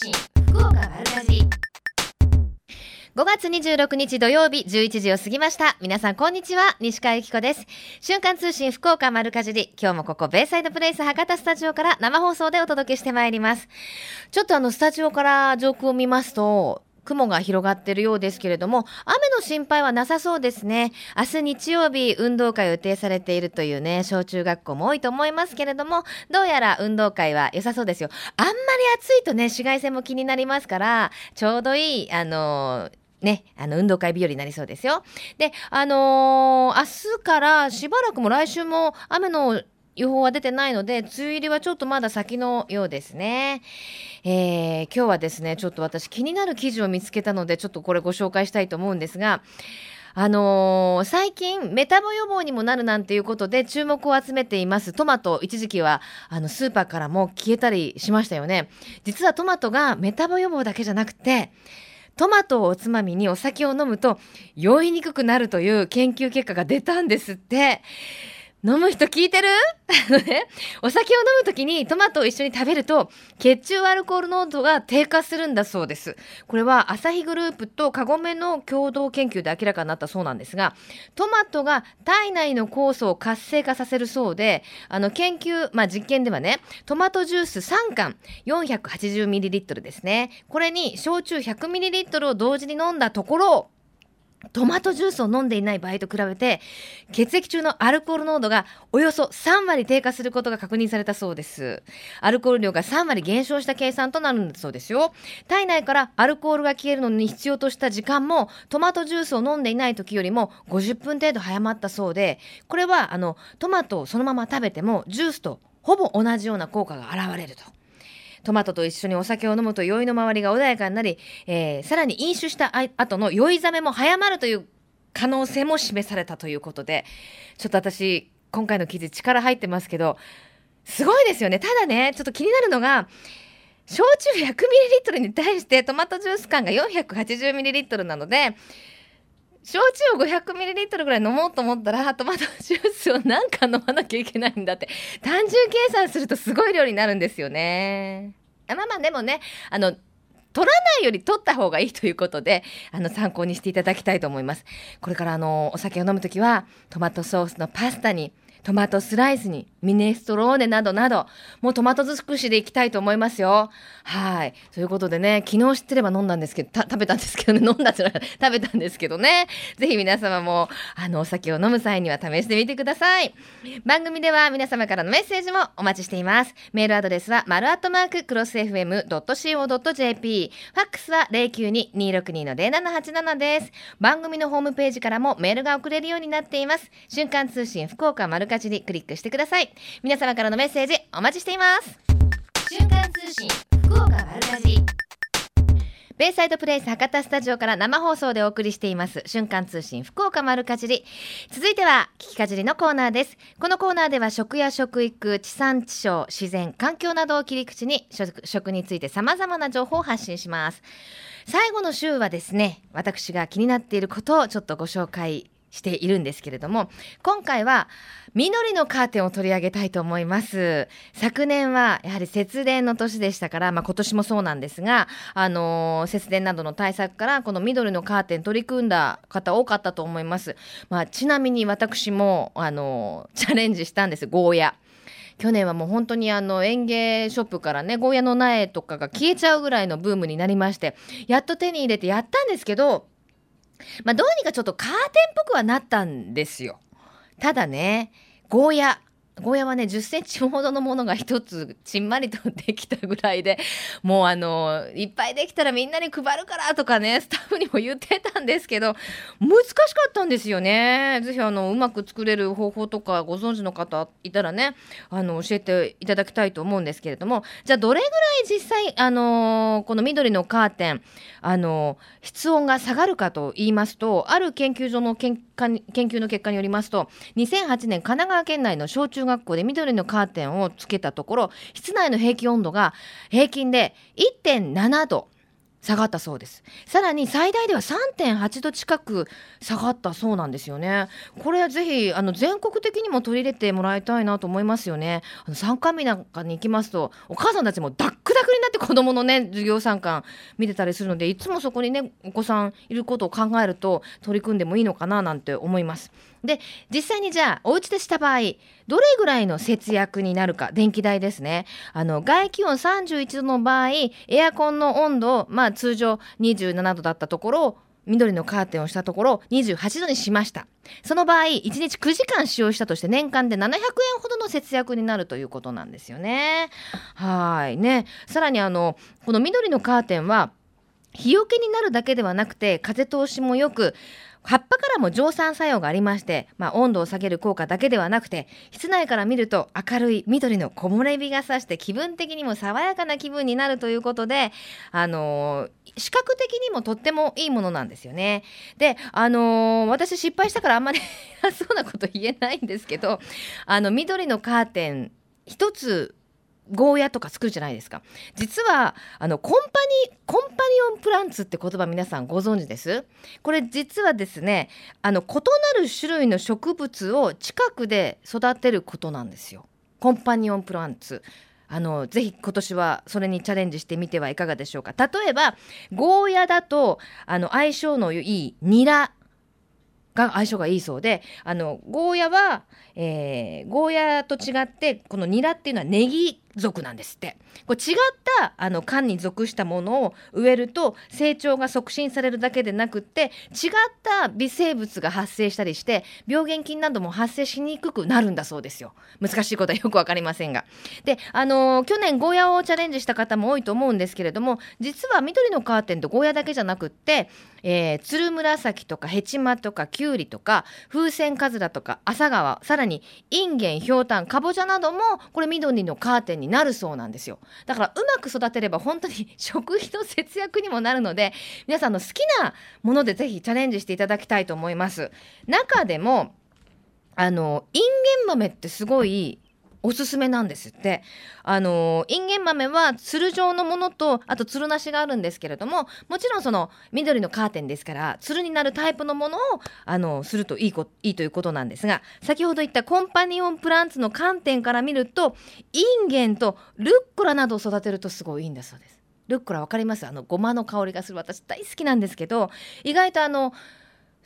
信福岡丸かじ5月26日土曜日11時を過ぎました。皆さんこんにちは。西川由紀子です。瞬間通信福岡丸かじり。今日もここベイサイドプレイス博多スタジオから生放送でお届けしてまいります。ちょっとあのスタジオから上空を見ますと、雲が広がっているようですけれども、雨の心配はなさそうですね。明日日曜日、運動会を予定されているというね、小中学校も多いと思いますけれども、どうやら運動会は良さそうですよ。あんまり暑いとね、紫外線も気になりますから、ちょうどいい、あのね、あの、運動会日和になりそうですよ。で、あのー明日からしばらくも来週も雨の予報は出てないので、梅雨入りはちょっとまだ先のようですね。えー今日はですね、ちょっと私気になる記事を見つけたので、ちょっとこれご紹介したいと思うんですが、あのー最近メタボ予防にもなるなんていうことで注目を集めています。トマト一時期はあのスーパーからも消えたりしましたよね。実はトマトがメタボ予防だけじゃなくてトマトをおつまみにお酒を飲むと酔いにくくなるという研究結果が出たんですって。飲む人聞いてる、お酒を飲むときにトマトを一緒に食べると血中アルコール濃度が低下するんだそうです。これはアサヒグループとカゴメの共同研究で明らかになったそうなんですが、トマトが体内の酵素を活性化させるそうで、あの研究、まあ実験ではね、トマトジュース3缶 480ml ですね。これに焼酎 100ml を同時に飲んだところ、トマトジュースを飲んでいない場合と比べて血液中のアルコール濃度がおよそ3割低下することが確認されたそうです。アルコール量が3割減少した計算となるんだそうですよ。体内からアルコールが消えるのに必要とした時間もトマトジュースを飲んでいない時よりも50分程度早まったそうでこれはあのトマトをそのまま食べてもジュースとほぼ同じような効果が現れると。トマトと一緒にお酒を飲むと酔いの周りが穏やかになり、えーさらに飲酒した後の酔いざめも早まるという可能性も示されたということで、ちょっと私、今回の記事力入ってますけど、すごいですよね。ただね、ちょっと気になるのが、焼酎 100ml に対してトマトジュース缶が 480ml なので、焼酎を 500ml ぐらい飲もうと思ったらトマトジュースを何か飲まなきゃいけないんだって 単純計算するとすごい量になるんですよね。あまあまあでもねあの取らないより取った方がいいということであの参考にしていただきたいと思います。これからあのお酒を飲むときはトマトソースのパスタにトマトスライスにミネストローネなどなどもうトマト尽くしでいきたいと思いますよ。はい。ということでね昨日知ってれば飲んだんですけど食べたんですけどね飲んだじゃない 食べたんですけどねぜひ皆様もあのお酒を飲む際には試してみてください。番組では皆様からのメッセージもお待ちしています。メールアドレスは、丸アットマーククロス FM.co.jp。ファックスは092-262-0787です。番組のホームページからもメールが送れるようになっています。瞬間通信福岡丸かじりクリックしてください。皆様からのメッセージお待ちしています。瞬間通信福岡丸かじり。ベイサイドプレイス博多スタジオから生放送でお送りしています。瞬間通信福岡丸かじり。続いては聞きかじりのコーナーです。このコーナーでは食や食育地産地消自然環境などを切り口に食食について様々な情報を発信します。最後の週はですね私が気になっていることをちょっとご紹介しているんですけれども今回は緑のカーテンを取り上げたいと思います。昨年はやはり節電の年でしたから、まあ、今年もそうなんですが、あのー節電などの対策からこの緑のカーテン取り組んだ方多かったと思います、まあ、ちなみに私も、あのーチャレンジしたんです。ゴーヤ。去年はもう本当にあの園芸ショップからねゴーヤの苗とかが消えちゃうぐらいのブームになりましてやっと手に入れてやったんですけどまあどうにかちょっとカーテンっぽくはなったんですよ。ただねゴーヤゴーヤはね10センチほどのものが一つちんまりとできたぐらいでもうあのいっぱいできたらみんなに配るからとかねスタッフにも言ってたんですけど難しかったんですよね。ぜひあのうまく作れる方法とかご存知の方いたらねあの教えていただきたいと思うんですけれどもじゃあどれぐらい実際あのこの緑のカーテンあの室温が下がるかと言いますとある研究所の研究に研究の結果によりますと2008年神奈川県内の小中学校で緑のカーテンをつけたところ室内の平均温度が平均で1.7度下がったそうです。さらに最大では3.8度近く下がったそうなんですよね。これはぜひあの全国的にも取り入れてもらいたいなと思いますよね。あの参観日なんかに行きますとお母さんたちもダッだくになって子供のね授業参観見てたりするのでいつもそこにねお子さんいることを考えると取り組んでもいいのかななんて思います。で実際にじゃあお家でした場合どれぐらいの節約になるか電気代ですねあの外気温31度の場合エアコンの温度まあ通常27度だったところを緑のカーテンをしたところ28度にしました。その場合1日9時間使用したとして年間で700円ほどの節約になるということなんですよね。はいね。さらにあのこの緑のカーテンは日よけになるだけではなくて風通しもよく葉っぱからも蒸散作用がありまして、まあ、温度を下げる効果だけではなくて室内から見ると明るい緑の木漏れ日がさして気分的にも爽やかな気分になるということで、あのー視覚的にもとってもいいものなんですよね。で、あのー私失敗したからあんまり 偉そうなこと言えないんですけどあの緑のカーテン一つゴーヤとか作るじゃないですか。実はあのコンパニコンパニオンプランツって言葉皆さんご存知です？これ実はですねあの異なる種類の植物を近くで育てることなんですよ。コンパニオンプランツ。あのぜひ今年はそれにチャレンジしてみてはいかがでしょうか。例えばゴーヤだとあの相性のいいニラが相性がいいそうであのゴーヤは、えーゴーヤと違ってこのニラっていうのはネギ属なんですって。これ違ったあの缶に属したものを植えると成長が促進されるだけでなくって違った微生物が発生したりして病原菌なども発生しにくくなるんだそうですよ。難しいことはよくわかりませんが。であの去年ゴーヤをチャレンジした方も多いと思うんですけれども実は緑のカーテンとゴーヤだけじゃなくってえー、つるむらさきとかヘチマとかきゅうりとか風船かずらとか朝川さらにインゲンひょうたんかぼちゃなどもこれ緑のカーテンになるそうなんですよ。だからうまく育てれば本当に 食費の節約にもなるので皆さんの好きなものでぜひチャレンジしていただきたいと思います。中でもあのインゲン豆ってすごいおすすめなんですって。あのインゲン豆はつる状のものとあとつるなしがあるんですけれどももちろんその緑のカーテンですからつるになるタイプのものをあのするといいこいいということなんですが先ほど言ったコンパニオンプランツの観点から見るとインゲンとルッコラなどを育てるとすごいいいんだそうです。ルッコラわかります？あのごまの香りがする。私大好きなんですけど意外とあの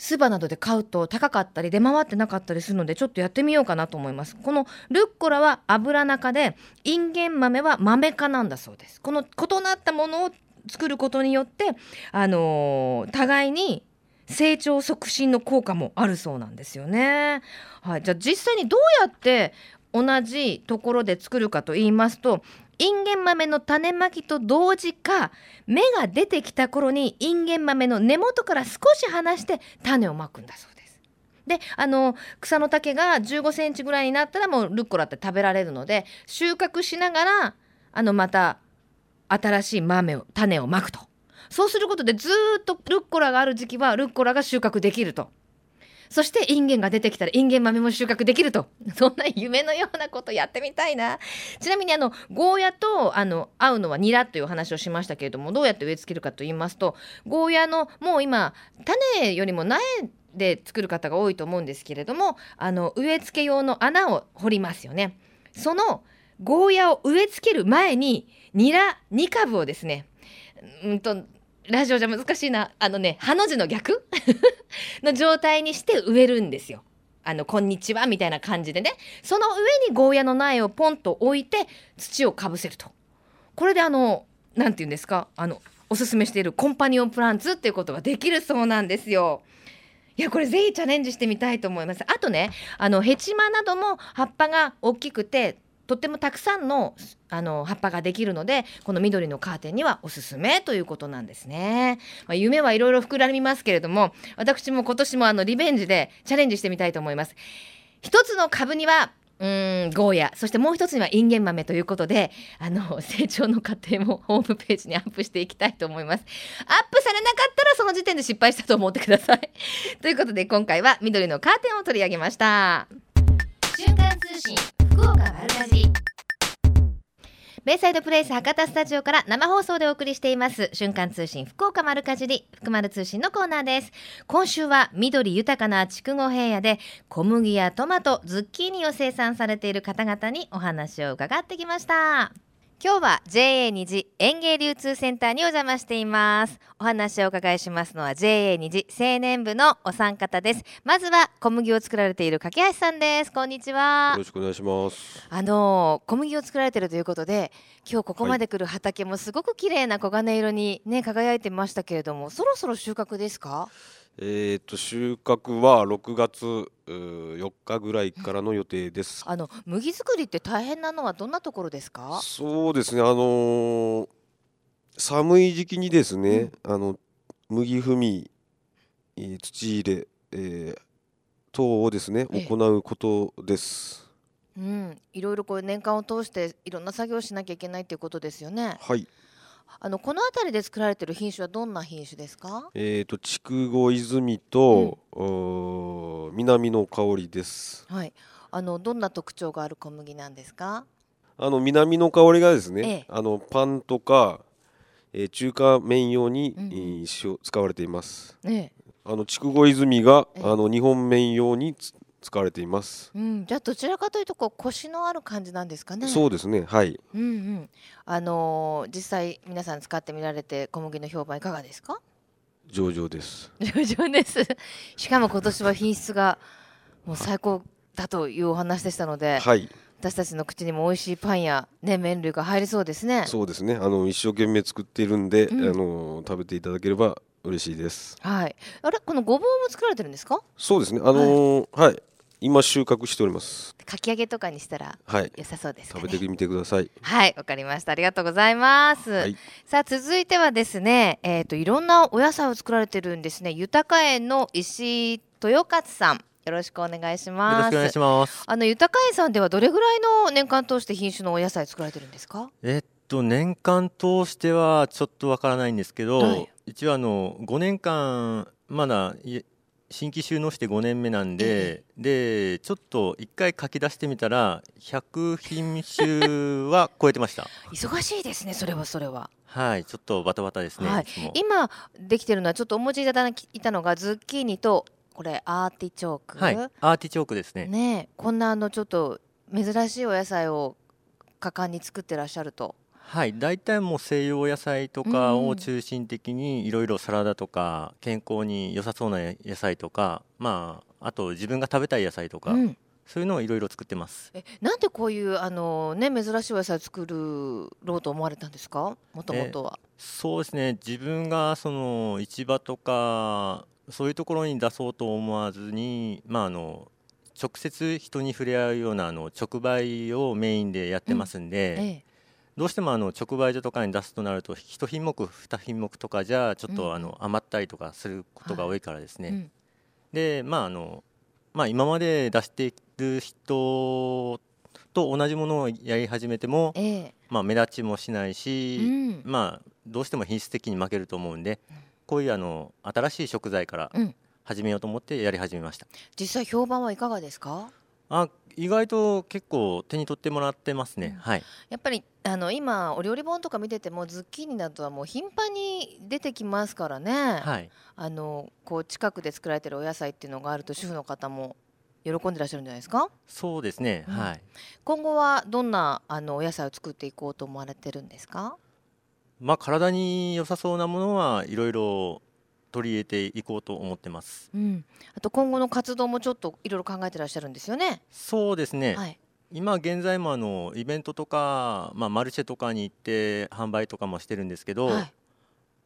スーパーなどで買うと高かったり出回ってなかったりするのでちょっとやってみようかなと思います。このルッコラは油中でインゲン豆は豆科なんだそうです。この異なったものを作ることによってあのー互いに成長促進の効果もあるそうなんですよね。はい、じゃあ実際にどうやって同じところで作るかと言いますとインゲン豆の種まきと同時か芽が出てきた頃にインゲン豆の根元から少し離して種をまくんだそうです。であの草の丈が15センチぐらいになったらもうルッコラって食べられるので収穫しながらあのまた新しい豆を種をまくとそうすることでずっとルッコラがある時期はルッコラが収穫できるとそしてインゲンが出てきたらインゲン豆も収穫できると。そんな夢のようなことやってみたいな。ちなみにあのゴーヤとあの合うのはニラというお話をしましたけれどもどうやって植え付けるかと言いますとゴーヤのもう今種よりも苗で作る方が多いと思うんですけれどもあの植え付け用の穴を掘りますよね。そのゴーヤを植え付ける前にニラ2株をですねうんとラジオじゃ難しいなあのねハの字の逆？の状態にして植えるんですよ。あの、こんにちはみたいな感じでね。その上にゴーヤの苗をポンと置いて土をかぶせると。これであの、なんて言うんですか？あの、おすすめしているコンパニオンプランツっていうことができるそうなんですよ。いや、これぜひチャレンジしてみたいと思います。あとね、あの、ヘチマなども葉っぱが大きくて、とってもたくさんのあの葉っぱができるのでこの緑のカーテンにはおすすめということなんですね、まあ、夢はいろいろ膨らみますけれども私も今年もあのリベンジでチャレンジしてみたいと思います。一つの株にはうーんゴーヤそしてもう一つにはインゲン豆ということであの成長の過程もホームページにアップしていきたいと思います。アップされなかったらその時点で失敗したと思ってください。ということで今回は緑のカーテンを取り上げました。瞬間通信。ベイサイドプレイス博多スタジオから生放送でお送りしています。瞬間通信福岡丸かじり福丸通信のコーナーです。今週は緑豊かな筑後平野で小麦やトマトズッキーニを生産されている方々にお話を伺ってきました。今日は JA 虹園芸流通センターにお邪魔しています。お話をお伺いしますのは JA 虹青年部のお三方です。まずは小麦を作られている架橋さんです。こんにちは。よろしくお願いします。あの小麦を作られているということで今日ここまで来る畑もすごく綺麗な黄金色にね輝いてましたけれどもそろそろ収穫ですか？えっ、と収穫は6月うー4日ぐらいからの予定です。あの麦作りって大変なのはどんなところですか？そうですね。あのー寒い時期にですね、あの麦踏み、えー土入れ、えー等をですねええ行うことです。うん、いろいろこう年間を通していろんな作業をしなきゃいけないということですよね。はい。あのこの辺りで作られている品種はどんな品種ですか？えっ、と筑後泉と、おー南の香りです。はい。あのどんな特徴がある小麦なんですか？あの南の香りがですね、ええあのパンとか、えー中華麺用に、うんうんえー使用使われています。ねあの筑後泉がええあの日本麺用につ使われています。え、うん、じゃあどちらかというとこうコシのある感じなんですかね。そうですね。はい。うんうん。あのー実際皆さん使ってみられて小麦の評判いかがですか？上々です。上々です。しかも今年は品質がもう最高だというお話でしたので、はい。私たちの口にも美味しいパンやね麺類が入りそうですね。そうですね。あの一生懸命作っているんで、うんあの食べていただければ嬉しいです。はい。あれこのごぼうも作られてるんですか？そうですね。あのーはい、今収穫しております。かき揚げとかにしたらはい。良さそうですかね。食べてみてください。はい、わかりました。ありがとうございます。はい。さあ続いてはですね、えっ、といろんなお野菜を作られてるんですね。豊園の石井豊勝さん、よろしくお願いしよろます。しくお願いします。あの豊園さんではどれぐらいの年間通して品種のお野菜作られてるんですか？えっと年間通してはちょっとわからないんですけど、はい一応あの5年間まだい新規収納して5年目なんで、でちょっと一回書き出してみたら100品種は超えてました。忙しいですね。それはそれは。はい、ちょっとバタバタですね。はい今できてるのはちょっとお持ちいただいたのがズッキーニとこれアーティチョーク。はい、アーティチョークですね。ねえこんなあのちょっと珍しいお野菜を果敢に作ってらっしゃると。はい、大体もう西洋野菜とかうんを中心的にいろいろサラダとか健康に良さそうな野菜とか、まああと自分が食べたい野菜とか、うんそういうのをいろいろ作ってます。えなんでこういうあのね珍しいお野菜を作るろうと思われたんですか？もともとは。そうですね自分がその市場とかそういうところに出そうと思わずに、まあ、あの直接人に触れ合うようなあの直売をメインでやってますんで、ええ。どうしてもあの直売所とかに出すとなると1品目2品目とかじゃちょっうん。とあの余ったりとかすることが多いからですね、うん。でまああのまあ今まで出している人と同じものをやり始めても、ええ。まあ、目立ちもしないし、うん。まあどうしても品質的に負けると思うんで、うん。こういうあの新しい食材からうん。始めようと思ってやり始めました、実際評判はいかがですか？あ意外と結構手に取ってもらってますね、うん。はい。やっぱりあの今お料理本とか見ててもズッキーニなどはもう頻繁に出てきますからね。はい。あのこう近くで作られてるお野菜っていうのがあると主婦の方も喜んでらっしゃるんじゃないですか？そうですね、うん。はい。今後はどんなあのお野菜を作っていこうと思われてるんですか？まあ体に良さそうなものはいろいろ取り入れていこうと思ってますうん。あと今後の活動もちょっといろいろ考えてらっしゃるんですよね。そうですね、はい。今現在もあのイベントとか、まあ、マルシェとかに行って販売とかもしてるんですけど、はい。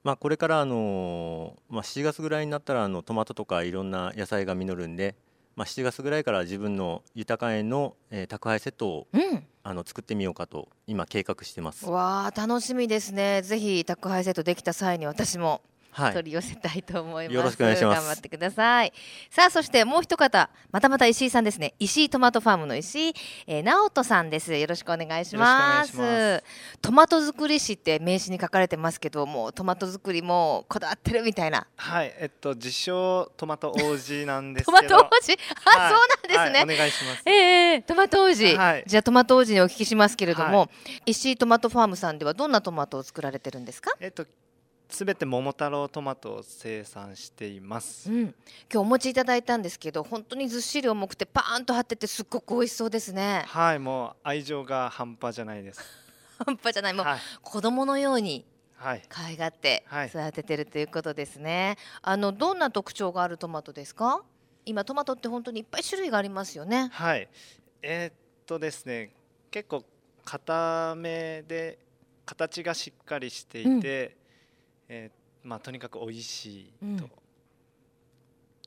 まあ、これからあの、まあ、7月ぐらいになったらあのトマトとかいろんな野菜が実るんで、まあ、7月ぐらいから自分の豊か園の、えー宅配セットをうん。あの作ってみようかと今計画してます。わあ楽しみですね。ぜひ宅配セットできた際に私もはい、取り寄せたいと思います。よろしくお願いします頑張ってください。さあ、そしてもう一方、またまた石井さんですね。石井トマトファームの石井、えー、直人さんです。よろしくお願いします。トマト作り師って名刺に書かれてますけど、もうトマト作りもこだわってるみたいな。はい、えっと自称トマト王子なんですトけど。マト王子？あ、はいそうなんですね。はいお願いします。ええトマト王子、はいじゃあトマト王子にお聞きしますけれども、は石井トマトファームさんではどんなトマトを作られてるんですか、えっとすべて桃太郎トマトを生産しています。うん、今日お持ちいただいたんですけど本当にずっしり重くてパーンと張っててすっごく美味しそうですね。はい、もう愛情が半端じゃないです。半端じゃない。もうはい。子供のようにはい。可愛がってはい。育ててるということですね、あのどんな特徴があるトマトですか？今トマトって本当にいっぱい種類がありますよね。はい。えーっとですね結構固めで形がしっかりしていて、うんえーまあとにかく美味しうん。いと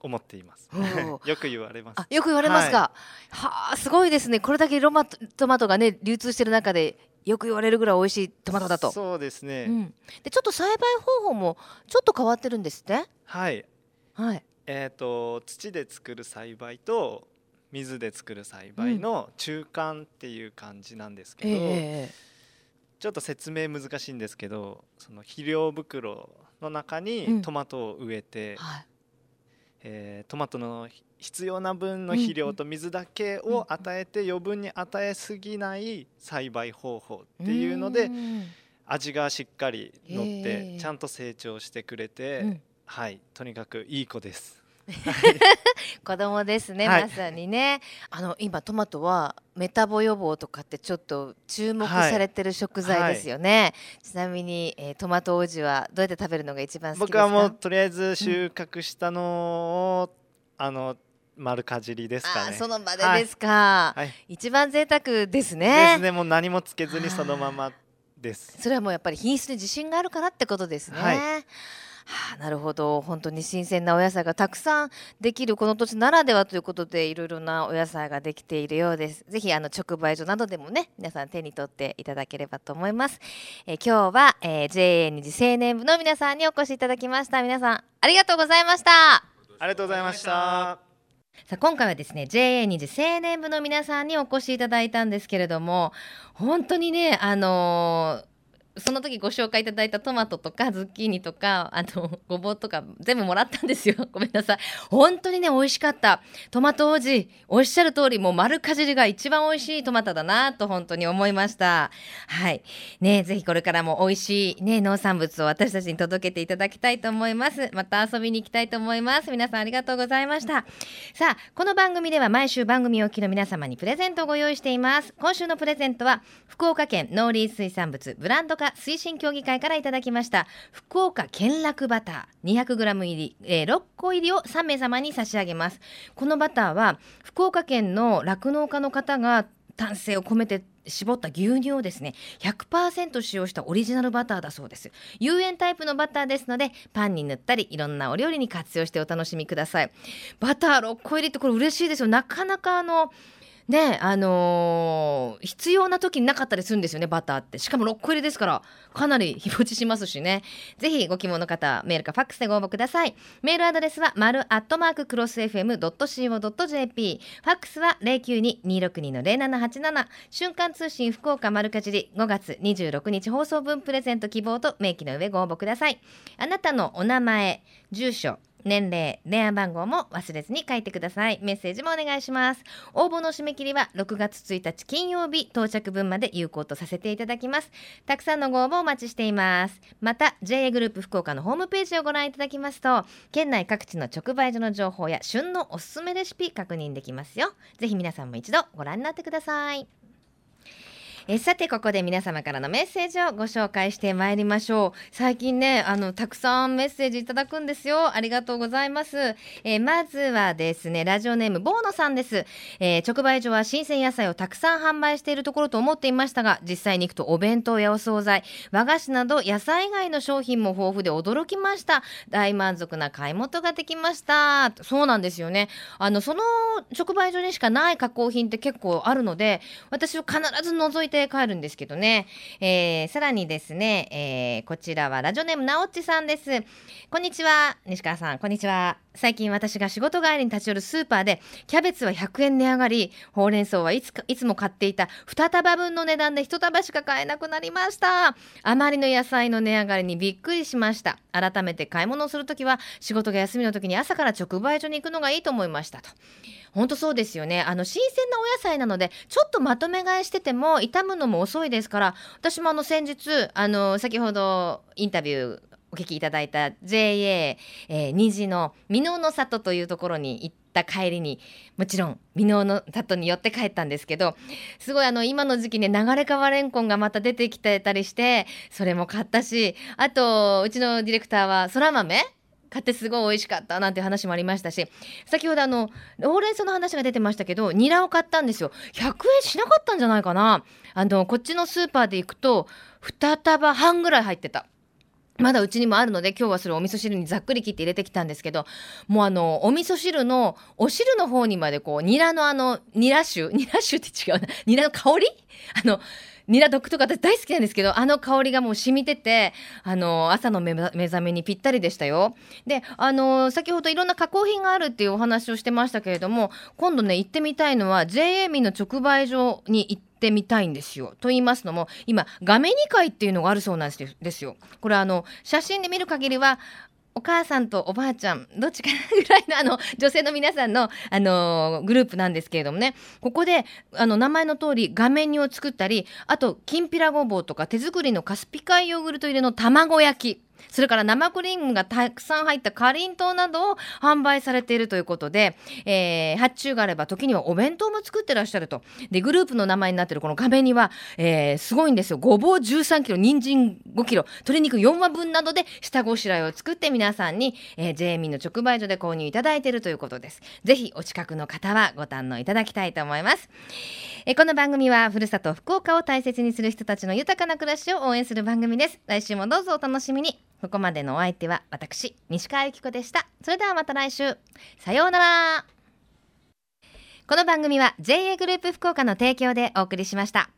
思っています、おー。よく言われます。あよく言われますか、はあすごいですね。これだけロマトトマトがね流通してる中でよく言われるぐらい美味しいトマトだと。そうですね、うん、でちょっと栽培方法もちょっと変わってるんですって？はい。はい。えー、と土で作る栽培と水で作る栽培の中間っていう感じなんですけど、えちょっと説明難しいんですけどその肥料袋の中うん。にトマトを植えて、えはい。えートマトの必要な分の肥料と水だけを与えて余分に与えすぎない栽培方法っていうのでん。味がしっかり乗っへてー。ちゃんと成長してくれて、うん。はいとにかくいい子です。子供ですね、はい。まさにね。あの今トマトはメタボ予防とかってちょっと注目はいされてる食材ですよね、ちなみに、えートマト王子はどうやって食べるのが一番僕はもうとりあえず収穫したのを、あの丸かじりですかね。その場でですか、はい、一番贅沢ですね。ですね。もう何もつけずにそのままです。それはもうやっぱり品質に自信があるからってことですね。はあ、なるほど。本当に新鮮なお野菜がたくさんできるこの土地ならではということでいろいろなお野菜ができているようです。ぜひあの直売所などでもね皆さん手に取っていただければと思います、えー今日は、えー JA 二次青年部の皆さんにお越しいただきました。皆さんありがとうございました。ありがとうございました。さあ今回はですね JA 二次青年部の皆さんにお越しいただいたんですけれども本当にねあのーその時ご紹介いただいたトマトとかズッキーニとかあのごぼうとか全部もらったんですよ。ごめんなさい。本当にね美味しかった。トマト王子おっしゃる通りもう丸かじりが一番美味しいトマトだなと本当に思いました。はい。ねぜひこれからも美味しいね農産物を私たちに届けていただきたいと思います。また遊びに行きたいと思います。皆さんありがとうございました。さあこの番組では毎週番組をおきの皆様にプレゼントをご用意しています。今週のプレゼントは福岡県農林水産物ブランド化推進協議会からいただきました福岡県楽バター 200g 入り、えー6個入りを3名様に差し上げます。このバターは福岡県の酪農家の方が丹精を込めて絞った牛乳をですね100%使用したオリジナルバターだそうです。有塩タイプのバターですのでパンに塗ったりいろんなお料理に活用してお楽しみください。バター6個入りってこれ嬉しいですよ。なかなかあのねあのー必要な時になかったりするんですよねバターって。しかも6個入りですからかなり日持ちしますしね。ぜひご希望の方はメールかファックスでご応募ください。メールアドレスは丸アットマーククロス FM.co.jp ファックスは092-262-0787瞬間通信福岡丸かじり5月26日放送分プレゼント希望と明記の上ご応募ください。あなたのお名前住所年齢電話番号も忘れずに書いてください。メッセージもお願いします。応募の締め切りは6月1日金曜日到着分まで有効とさせていただきます。たくさんのご応募お待ちしています。また JA グループ福岡のホームページをご覧いただきますと県内各地の直売所の情報や旬のおすすめレシピ確認できますよ。ぜひ皆さんも一度ご覧になってください。えさてここで皆様からのメッセージをご紹介してまいりましょう。最近ねあのたくさんメッセージいただくんですよ。ありがとうございます、えーまずはですねラジオネームボーノさんです、えー直売所は新鮮野菜をたくさん販売しているところと思っていましたが実際に行くとお弁当やお惣菜和菓子など野菜以外の商品も豊富で驚きました。大満足な買い物ができました。そうなんですよね。あのその直売所にしかない加工品って結構あるので私は必ず覗いて帰るんですけどね、えーさらにですね、えーこちらはラジオネームなおっちさんです。こんにちは西川さん。こんにちは。最近私が仕事帰りに立ち寄るスーパーでキャベツは100円値上がり。ほうれん草はいつかいつも買っていた2束分の値段で1束しか買えなくなりました。あまりの野菜の値上がりにびっくりしました。改めて買い物をするときは仕事が休みの時に朝から直売所に行くのがいいと思いましたと。本当そうですよね。あの新鮮なお野菜なのでちょっとまとめ買いしてても傷むのも遅いですから私もあの先日あの先ほどインタビューお聞きいただいた JA、えー、虹の箕面の里というところに行った帰りにもちろん箕面の里に寄って帰ったんですけどすごいあの今の時期ね流れ川レンコンがまた出てきてたりしてそれも買ったしあとうちのディレクターはそら豆買ってすごい美味しかったなんて話もありましたし先ほどあのほうれん草の話が出てましたけどニラを買ったんですよ。100円しなかったんじゃないかな。あのこっちのスーパーで行くと2束半ぐらい入ってた。まだうちにもあるので今日はそれお味噌汁にざっくり切って入れてきたんですけどもうあのお味噌汁のお汁の方にまでこうニラのあのニラ酒？ニラ酒って違うな。ニラの香り？あのニラ独特私大好きなんですけどあの香りがもう染みててあの朝の目覚めにぴったりでしたよであの先ほどいろんな加工品があるっていうお話をしてましたけれども今度ね行ってみたいのは JA 民の直売所に行っててみたいんですよ。と言いますのも今画面2階っていうのがあるそうなんですよ。これあの写真で見る限りはお母さんとおばあちゃんどっちかなぐらいのあの女性の皆さんのあのグループなんですけれどもね。ここであの名前の通り画面煮を作ったりあときんぴらごぼうとか手作りのカスピ海ヨーグルト入れの卵焼き。それから生クリームがたくさん入ったかりんとうなどを販売されているということで、えー、発注があれば時にはお弁当も作ってらっしゃると。で、グループの名前になってるこの画面には、えー、すごいんですよ。ごぼう13キロ、人参5キロ、鶏肉4羽分などで下ごしらえを作って皆さんに、えー、JA 民の直売所で購入いただいているということです。ぜひお近くの方はご堪能いただきたいと思います。えー、この番組はふるさと福岡を大切にする人たちの豊かな暮らしを応援する番組です。来週もどうぞお楽しみに。ここまでのお相手は私西川由紀子でした。それではまた来週。さようなら。この番組は JA グループ福岡の提供でお送りしました。